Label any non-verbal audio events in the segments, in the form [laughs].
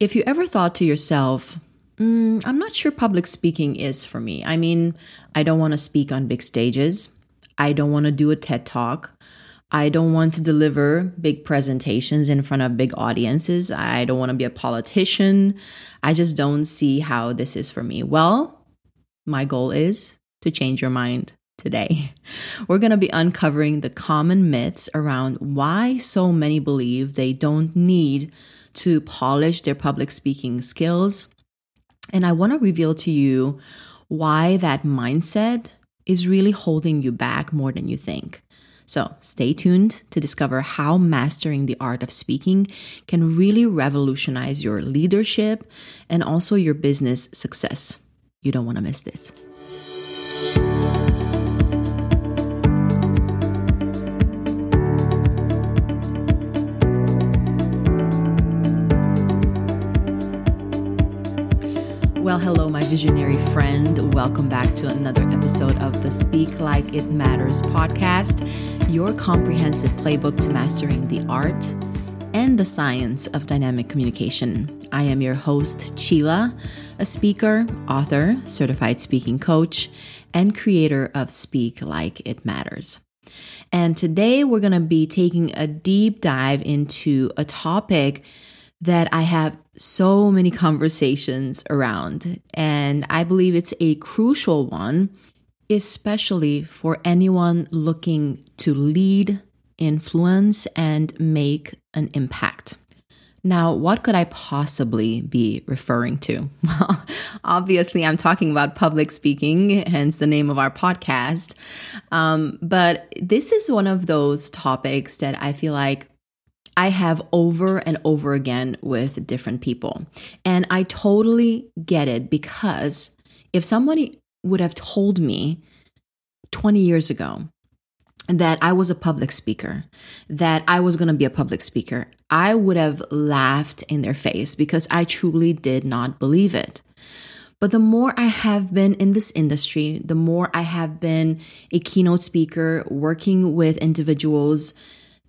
If you ever thought to yourself, mm, I'm not sure public speaking is for me. I mean, I don't want to speak on big stages. I don't want to do a TED talk. I don't want to deliver big presentations in front of big audiences. I don't want to be a politician. I just don't see how this is for me. Well, my goal is to change your mind today. [laughs] We're going to be uncovering the common myths around why so many believe they don't need to polish their public speaking skills. And I want to reveal to you why that mindset is really holding you back more than you think. So, stay tuned to discover how mastering the art of speaking can really revolutionize your leadership and also your business success. You don't want to miss this. Hello, my visionary friend. Welcome back to another episode of the Speak Like It Matters podcast, your comprehensive playbook to mastering the art and the science of dynamic communication. I am your host, Chila, a speaker, author, certified speaking coach, and creator of Speak Like It Matters. And today we're going to be taking a deep dive into a topic that I have so many conversations around. And I believe it's a crucial one, especially for anyone looking to lead, influence, and make an impact. Now, what could I possibly be referring to? [laughs] Well, obviously, I'm talking about public speaking, hence the name of our podcast. Um, but this is one of those topics that I feel like I have over and over again with different people. And I totally get it because if somebody would have told me 20 years ago that I was a public speaker, that I was going to be a public speaker, I would have laughed in their face because I truly did not believe it. But the more I have been in this industry, the more I have been a keynote speaker working with individuals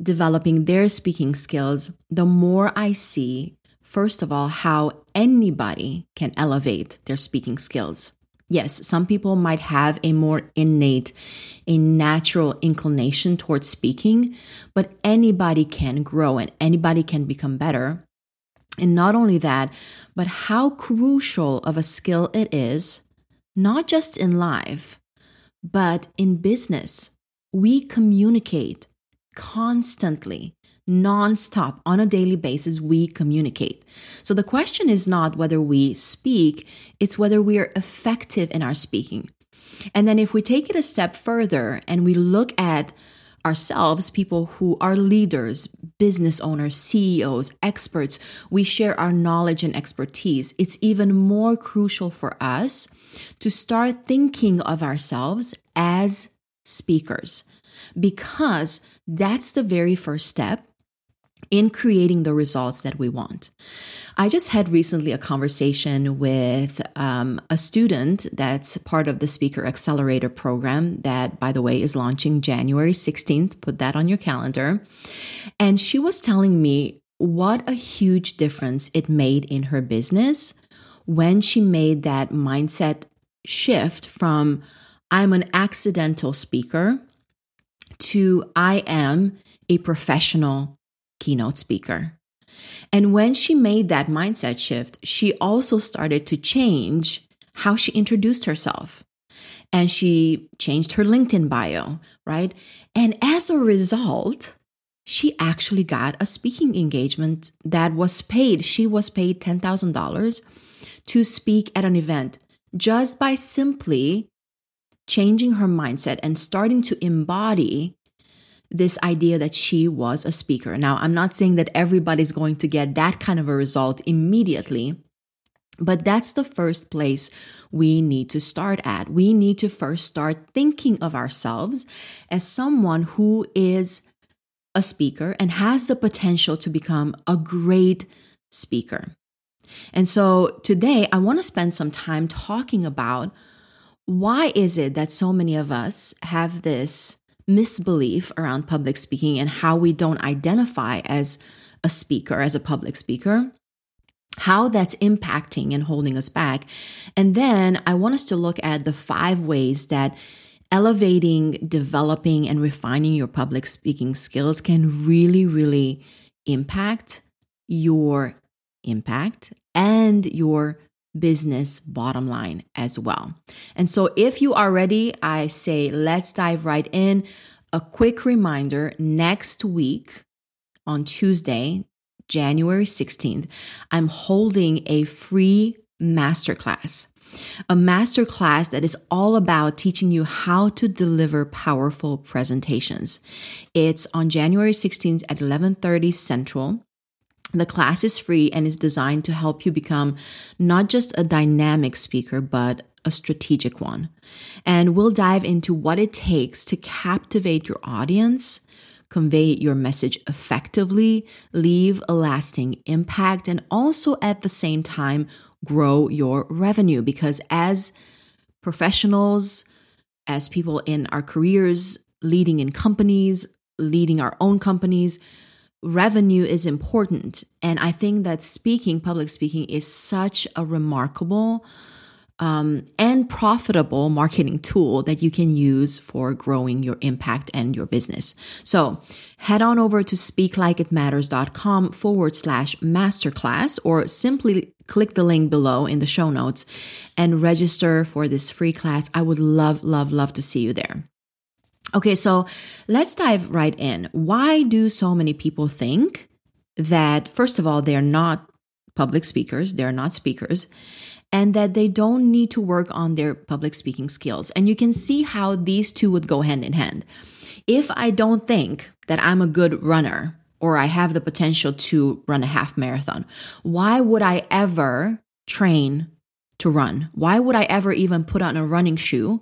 developing their speaking skills, the more I see, first of all, how anybody can elevate their speaking skills. Yes, some people might have a more innate, a natural inclination towards speaking, but anybody can grow and anybody can become better. And not only that, but how crucial of a skill it is, not just in life, but in business. We communicate constantly, nonstop, on a daily basis, we communicate. So the question is not whether we speak, it's whether we are effective in our speaking. And then if we take it a step further and we look at ourselves, people who are leaders, business owners, CEOs, experts, we share our knowledge and expertise. It's even more crucial for us to start thinking of ourselves as speakers because that's the very first step in creating the results that we want. I just had recently a conversation with um, a student that's part of the Speaker Accelerator program, that, by the way, is launching January 16th. Put that on your calendar. And she was telling me what a huge difference it made in her business when she made that mindset shift from I'm an accidental speaker to I am a professional keynote speaker. And when she made that mindset shift, she also started to change how she introduced herself. And she changed her LinkedIn bio, right? And as a result, she actually got a speaking engagement that was paid. She was paid $10,000 to speak at an event just by simply changing her mindset and starting to embody this idea that she was a speaker. Now, I'm not saying that everybody's going to get that kind of a result immediately, but that's the first place we need to start at. We need to first start thinking of ourselves as someone who is a speaker and has the potential to become a great speaker. And so today I want to spend some time talking about why is it that so many of us have this misbelief around public speaking and how we don't identify as a speaker, as a public speaker, how that's impacting and holding us back. And then I want us to look at the five ways that elevating, developing, and refining your public speaking skills can really, really impact your impact and your business bottom line as well. And so, if you are ready, I say let's dive right in. A quick reminder next week on Tuesday, January 16th, I'm holding a free masterclass. A masterclass that is all about teaching you how to deliver powerful presentations. It's on January 16th at 11:30 Central. The class is free and is designed to help you become not just a dynamic speaker, but a strategic one. And we'll dive into what it takes to captivate your audience, convey your message effectively, leave a lasting impact, and also at the same time, grow your revenue. Because as professionals, as people in our careers, leading in companies, leading our own companies, revenue is important. And I think that speaking, public speaking, is such a remarkable um, and profitable marketing tool that you can use for growing your impact and your business. So head on over to speaklikeitmatters.com forward slash masterclass or simply click the link below in the show notes and register for this free class. I would love, love, love to see you there. Okay, so let's dive right in. Why do so many people think that, first of all, they're not public speakers, they're not speakers, and that they don't need to work on their public speaking skills? And you can see how these two would go hand in hand. If I don't think that I'm a good runner or I have the potential to run a half marathon, why would I ever train to run? Why would I ever even put on a running shoe?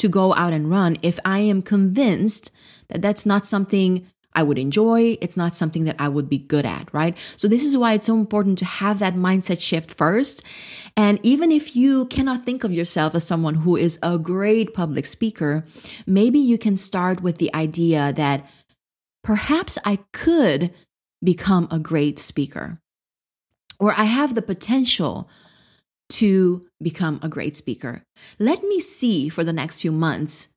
To go out and run if I am convinced that that's not something I would enjoy. It's not something that I would be good at, right? So, this is why it's so important to have that mindset shift first. And even if you cannot think of yourself as someone who is a great public speaker, maybe you can start with the idea that perhaps I could become a great speaker, or I have the potential to become a great speaker. Let me see for the next few months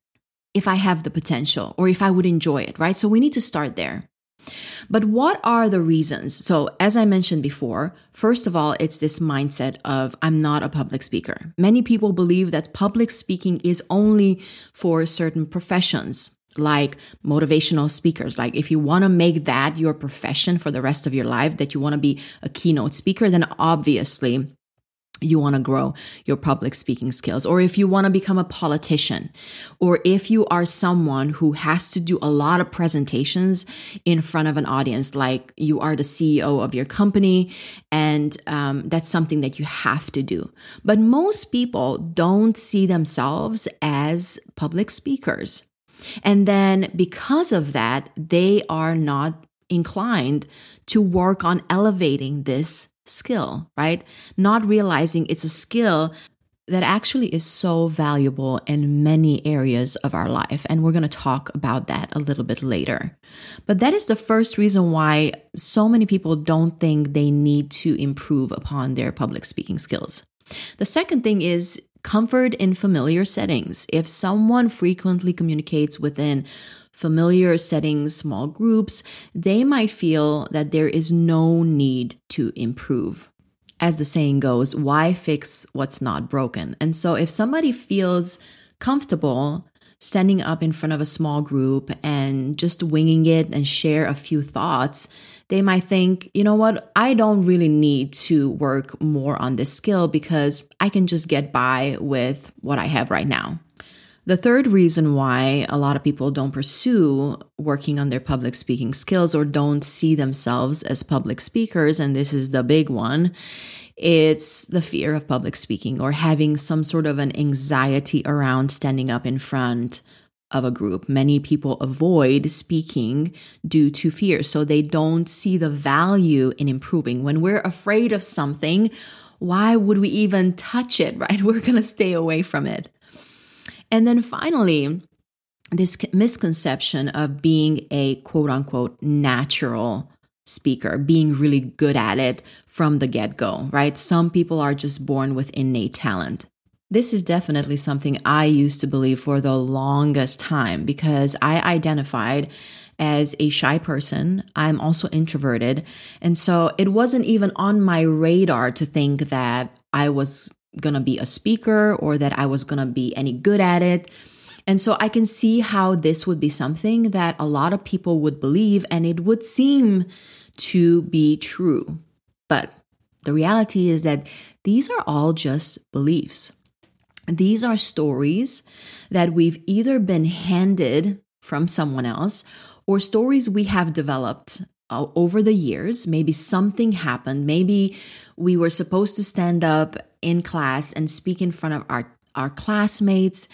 if I have the potential or if I would enjoy it, right? So we need to start there. But what are the reasons? So, as I mentioned before, first of all, it's this mindset of I'm not a public speaker. Many people believe that public speaking is only for certain professions, like motivational speakers. Like, if you want to make that your profession for the rest of your life, that you want to be a keynote speaker, then obviously you want to grow your public speaking skills, or if you want to become a politician, or if you are someone who has to do a lot of presentations in front of an audience, like you are the CEO of your company, and um, that's something that you have to do. But most people don't see themselves as public speakers. And then because of that, they are not inclined to work on elevating this skill, right? Not realizing it's a skill that actually is so valuable in many areas of our life. And we're going to talk about that a little bit later. But that is the first reason why so many people don't think they need to improve upon their public speaking skills. The second thing is comfort in familiar settings. If someone frequently communicates within familiar settings, small groups, they might feel that there is no need to improve. As the saying goes, why fix what's not broken? And so if somebody feels comfortable standing up in front of a small group and just winging it and share a few thoughts, they might think, you know what, I don't really need to work more on this skill because I can just get by with what I have right now. The third reason why a lot of people don't pursue working on their public speaking skills or don't see themselves as public speakers, and this is the big one, it's the fear of public speaking or having some sort of an anxiety around standing up in front of a group. Many people avoid speaking due to fear, so they don't see the value in improving. When we're afraid of something, why would we even touch it, [laughs] right? We're going to stay away from it. And then finally, this misconception of being a quote unquote natural speaker, being really good at it from the get go, right? Some people are just born with innate talent. This is definitely something I used to believe for the longest time because I identified as a shy person. I'm also introverted. And so it wasn't even on my radar to think that I was going to be a speaker or that I was going to be any good at it. And so I can see how this would be something that a lot of people would believe and it would seem to be true. But the reality is that these are all just beliefs. These are stories that we've either been handed from someone else or stories we have developed uh, over the years. Maybe something happened. Maybe we were supposed to stand up in class and speak in front of our our classmates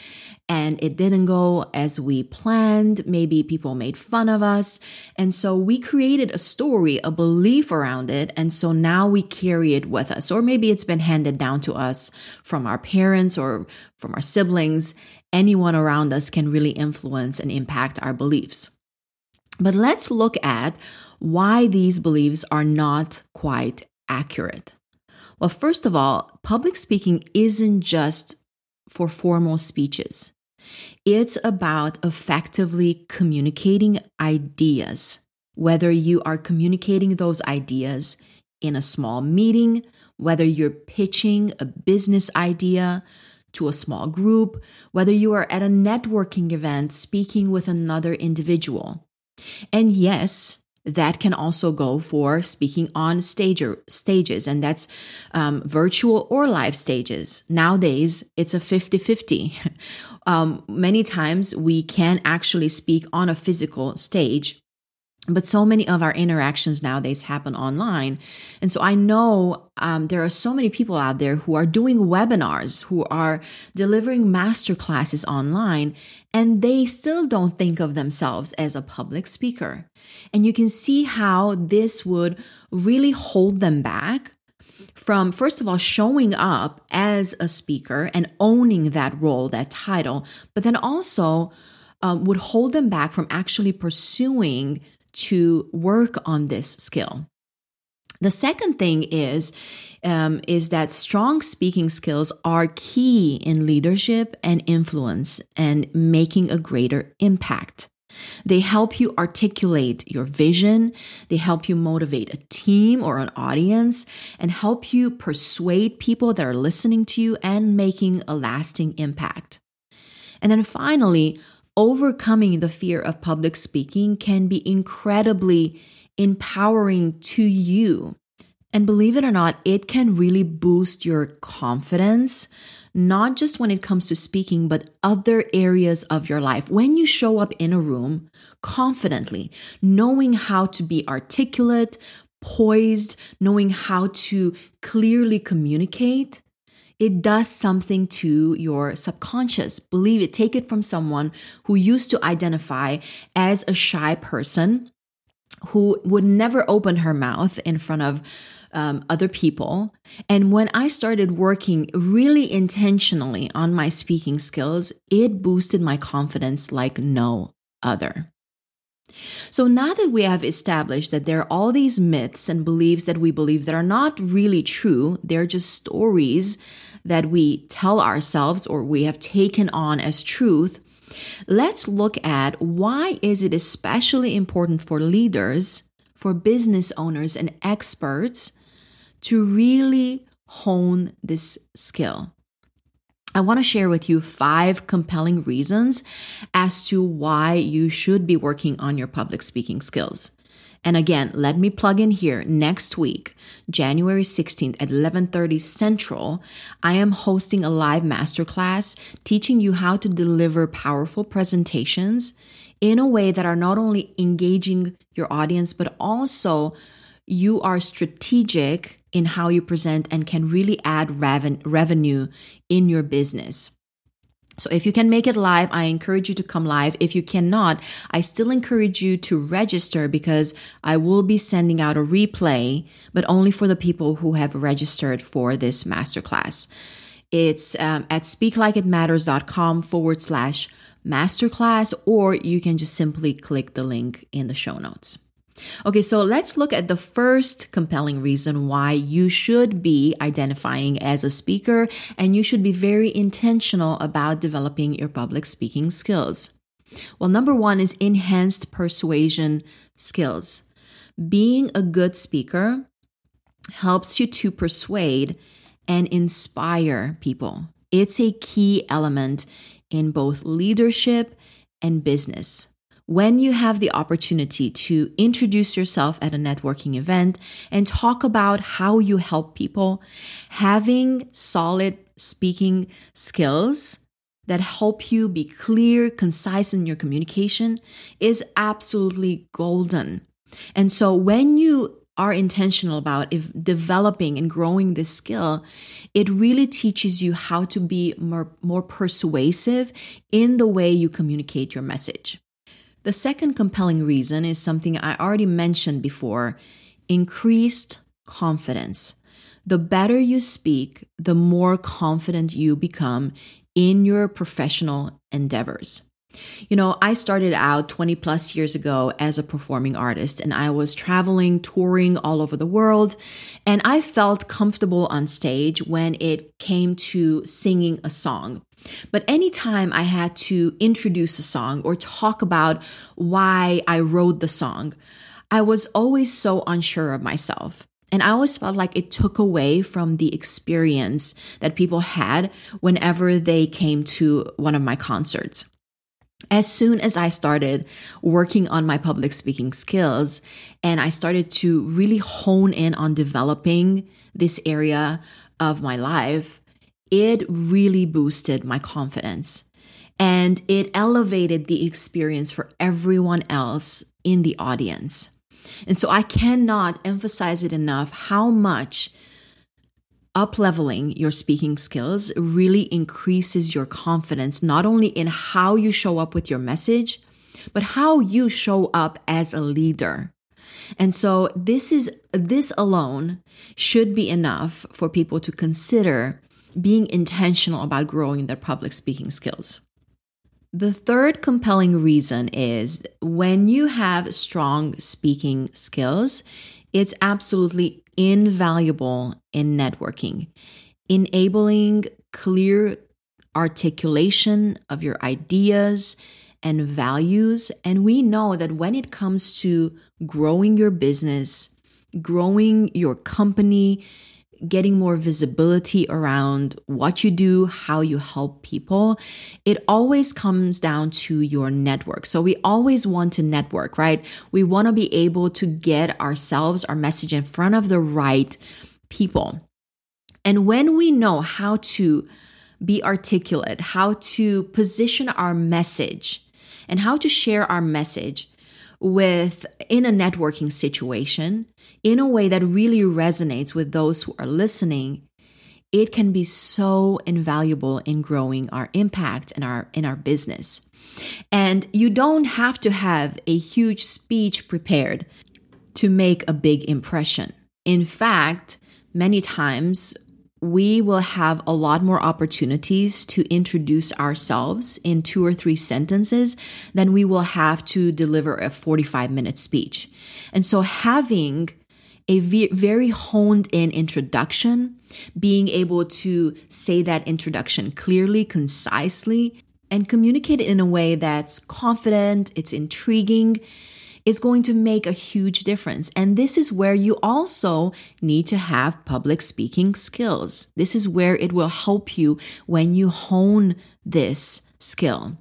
and it didn't go as we planned. Maybe people made fun of us. And so we created a story, a belief around it. And so now we carry it with us. Or maybe it's been handed down to us from our parents or from our siblings. Anyone around us can really influence and impact our beliefs. But let's look at why these beliefs are not quite accurate. Well, first of all, public speaking isn't just for formal speeches. It's about effectively communicating ideas, whether you are communicating those ideas in a small meeting, whether you're pitching a business idea to a small group, whether you are at a networking event speaking with another individual. And yes, that can also go for speaking on stage or stages, and that's um, virtual or live stages. Nowadays, it's a 50 50. [laughs] Um, many times we can actually speak on a physical stage but so many of our interactions nowadays happen online. And so I know um, there are so many people out there who are doing webinars, who are delivering master classes online, and they still don't think of themselves as a public speaker. And you can see how this would really hold them back from, first of all, showing up as a speaker and owning that role, that title, but then also um, would hold them back from actually pursuing to work on this skill. The second thing is um, is that strong speaking skills are key in leadership and influence and making a greater impact. They help you articulate your vision, they help you motivate a team or an audience, and help you persuade people that are listening to you and making a lasting impact. And then finally, overcoming the fear of public speaking can be incredibly empowering to you. And believe it or not, it can really boost your confidence, not just when it comes to speaking, but other areas of your life. When you show up in a room confidently, knowing how to be articulate, poised, knowing how to clearly communicate, it does something to your subconscious. Believe it, take it from someone who used to identify as a shy person who would never open her mouth in front of um, other people. And when I started working really intentionally on my speaking skills, it boosted my confidence like no other. So now that we have established that there are all these myths and beliefs that we believe that are not really true, they're just stories that we tell ourselves or we have taken on as truth, let's look at why is it especially important for leaders, for business owners and experts to really hone this skill. I want to share with you five compelling reasons as to why you should be working on your public speaking skills. And again, let me plug in here next week, January 16th at 11:30 Central, I am hosting a live masterclass teaching you how to deliver powerful presentations in a way that are not only engaging your audience but also you are strategic in how you present and can really add reven- revenue in your business. So if you can make it live, I encourage you to come live. If you cannot, I still encourage you to register because I will be sending out a replay, but only for the people who have registered for this masterclass. It's um, at speaklikeitmatters.com forward slash masterclass, or you can just simply click the link in the show notes. Okay, so let's look at the first compelling reason why you should be identifying as a speaker and you should be very intentional about developing your public speaking skills. Well, number one is enhanced persuasion skills. Being a good speaker helps you to persuade and inspire people. It's a key element in both leadership and business when you have the opportunity to introduce yourself at a networking event and talk about how you help people, having solid speaking skills that help you be clear, concise in your communication is absolutely golden. And so when you are intentional about if developing and growing this skill, it really teaches you how to be more, more persuasive in the way you communicate your message. The second compelling reason is something I already mentioned before increased confidence. The better you speak, the more confident you become in your professional endeavors. You know, I started out 20 plus years ago as a performing artist and I was traveling, touring all over the world. And I felt comfortable on stage when it came to singing a song. But anytime I had to introduce a song or talk about why I wrote the song, I was always so unsure of myself. And I always felt like it took away from the experience that people had whenever they came to one of my concerts. As soon as I started working on my public speaking skills and I started to really hone in on developing this area of my life, it really boosted my confidence and it elevated the experience for everyone else in the audience. And so I cannot emphasize it enough how much upleveling your speaking skills really increases your confidence, not only in how you show up with your message, but how you show up as a leader. And so this is this alone should be enough for people to consider being intentional about growing their public speaking skills. The third compelling reason is when you have strong speaking skills, it's absolutely invaluable in networking, enabling clear articulation of your ideas and values. And we know that when it comes to growing your business, growing your company, getting more visibility around what you do, how you help people, it always comes down to your network. So we always want to network, right? We want to be able to get ourselves, our message in front of the right people. And when we know how to be articulate, how to position our message, and how to share our message, with in a networking situation in a way that really resonates with those who are listening it can be so invaluable in growing our impact in our in our business. And you don't have to have a huge speech prepared to make a big impression. In fact many times we will have a lot more opportunities to introduce ourselves in two or three sentences than we will have to deliver a 45 minute speech. And so having a very honed in introduction, being able to say that introduction clearly, concisely, and communicate it in a way that's confident, it's intriguing, is going to make a huge difference. And this is where you also need to have public speaking skills. This is where it will help you when you hone this skill.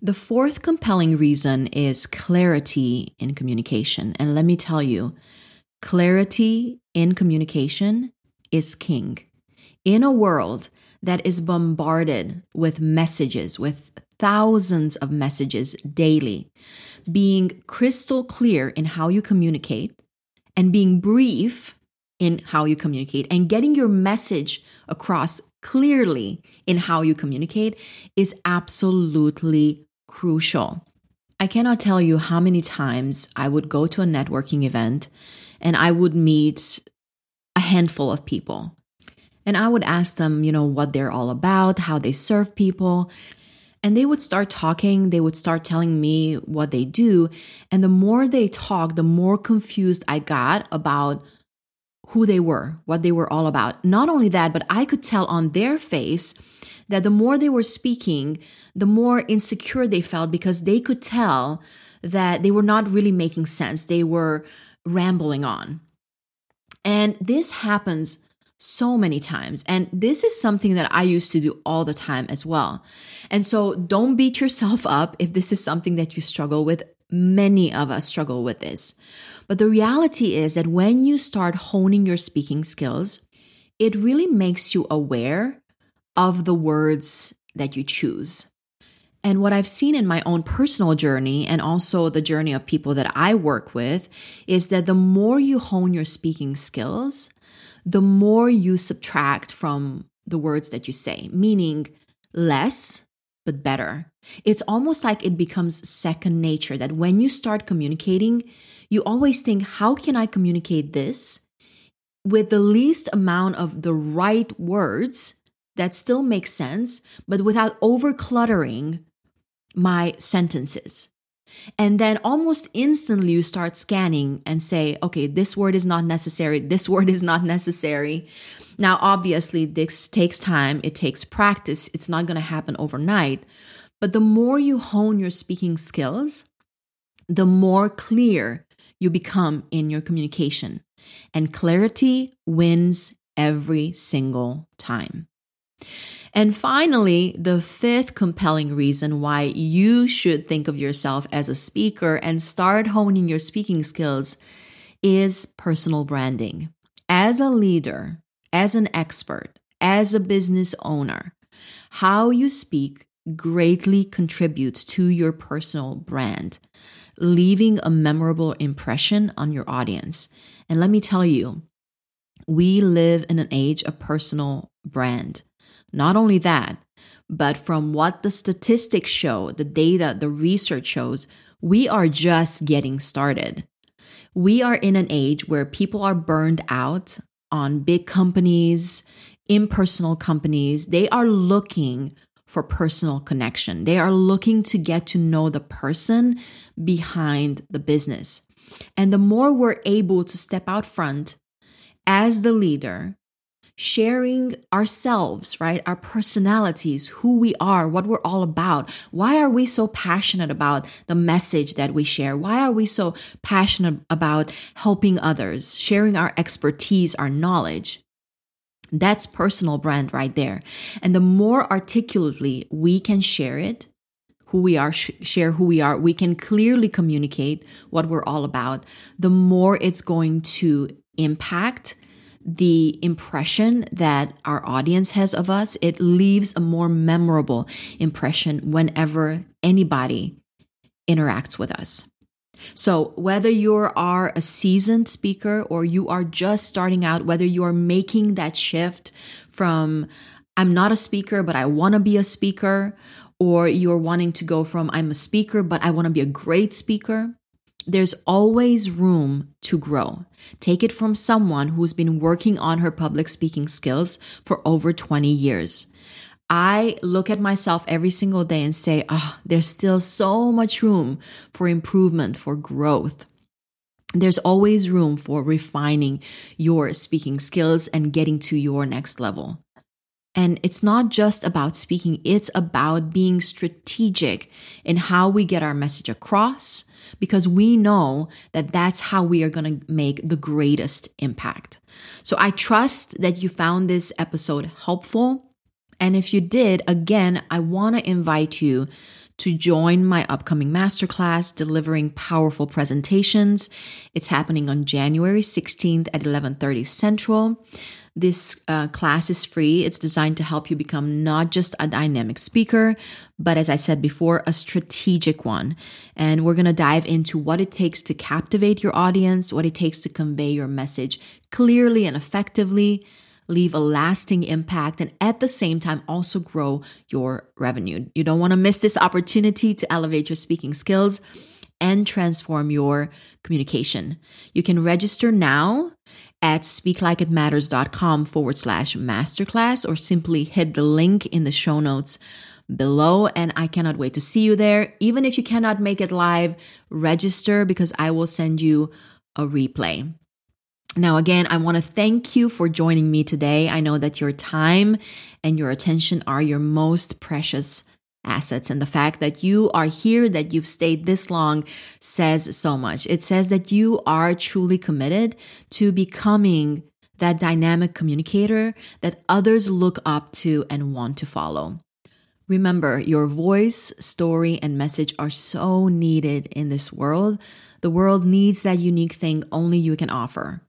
The fourth compelling reason is clarity in communication. And let me tell you, clarity in communication is king. In a world that is bombarded with messages, with thousands of messages daily, being crystal clear in how you communicate and being brief in how you communicate and getting your message across clearly in how you communicate is absolutely crucial. I cannot tell you how many times I would go to a networking event and I would meet a handful of people. And I would ask them, you know, what they're all about, how they serve people. And they would start talking, they would start telling me what they do. And the more they talked, the more confused I got about who they were, what they were all about. Not only that, but I could tell on their face that the more they were speaking, the more insecure they felt because they could tell that they were not really making sense. They were rambling on. And this happens so many times. And this is something that I used to do all the time as well. And so don't beat yourself [laughs] up if this is something that you struggle with. Many of us struggle with this. But the reality is that when you start honing your speaking skills, it really makes you aware of the words that you choose. And what I've seen in my own personal journey and also the journey of people that I work with is that the more you hone your speaking skills, the more you subtract from the words that you say, meaning less, but better. It's almost like it becomes second nature that when you start communicating, you always think, how can I communicate this with the least amount of the right words that still make sense, but without over cluttering my sentences. And then almost instantly you start scanning and say, okay, this word is not necessary. This [laughs] word is not necessary. Now, obviously, this takes time, it takes practice. It's not going to happen overnight. But the more you hone your speaking skills, the more clear you become in your communication. And clarity wins every single time. And finally, the fifth compelling reason why you should think of yourself as a speaker and start honing your speaking skills is personal branding. As a leader, as an expert, as a business owner, how you speak greatly contributes to your personal brand, leaving a memorable impression on your audience. And let me tell you, we live in an age of personal brand. Not only that, but from what the statistics show, the data, the research shows, we are just getting started. We are in an age where people are burned out on big companies, impersonal companies. They are looking for personal connection. They are looking to get to know the person behind the business. And the more we're able to step out front as the leader sharing ourselves, right? Our personalities, who we are, what we're all about. Why are we so passionate about the message that we share? Why are we so passionate about helping others, sharing our expertise, our knowledge? That's personal brand right there. And the more articulately we can share it, who we are, sh- share who we are, we can clearly communicate what we're all about, the more it's going to impact the impression that our audience has of us, it leaves a more memorable impression whenever anybody interacts with us. So, whether you are a seasoned speaker or you are just starting out, whether you are making that shift from I'm not a speaker, but I want to be a speaker, or you're wanting to go from I'm a speaker, but I want to be a great speaker, there's always room to grow. Take it from someone who's been working on her public speaking skills for over 20 years. I look at myself every single day and say, oh, there's still so much room for improvement, for growth. There's always room for refining your speaking skills and getting to your next level. And it's not just about speaking, it's about being strategic in how we get our message across because we know that that's how we are going to make the greatest impact. So I trust that you found this episode helpful. And if you did, again, I want to invite you to join my upcoming masterclass delivering powerful presentations. It's happening on January 16th at 11:30 Central. This uh, class is free. It's designed to help you become not just a dynamic speaker, but as I said before, a strategic one. And we're going to dive into what it takes to captivate your audience, what it takes to convey your message clearly and effectively, leave a lasting impact, and at the same time, also grow your revenue. You don't want to miss this opportunity to elevate your speaking skills and transform your communication. You can register now at speaklikeitmatters.com forward slash masterclass or simply hit the link in the show notes below. And I cannot wait to see you there. Even if you cannot make it live, register because I will send you a replay. Now, again, I want to thank you for joining me today. I know that your time and your attention are your most precious assets. And the fact that you are here, that you've stayed this long, says so much. It says that you are truly committed to becoming that dynamic communicator that others look up to and want to follow. Remember, your voice, story, and message are so needed in this world. The world needs that unique thing only you can offer.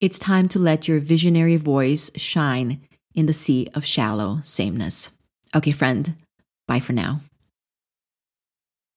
It's time to let your visionary voice shine in the sea of shallow sameness. Okay, friend, bye for now.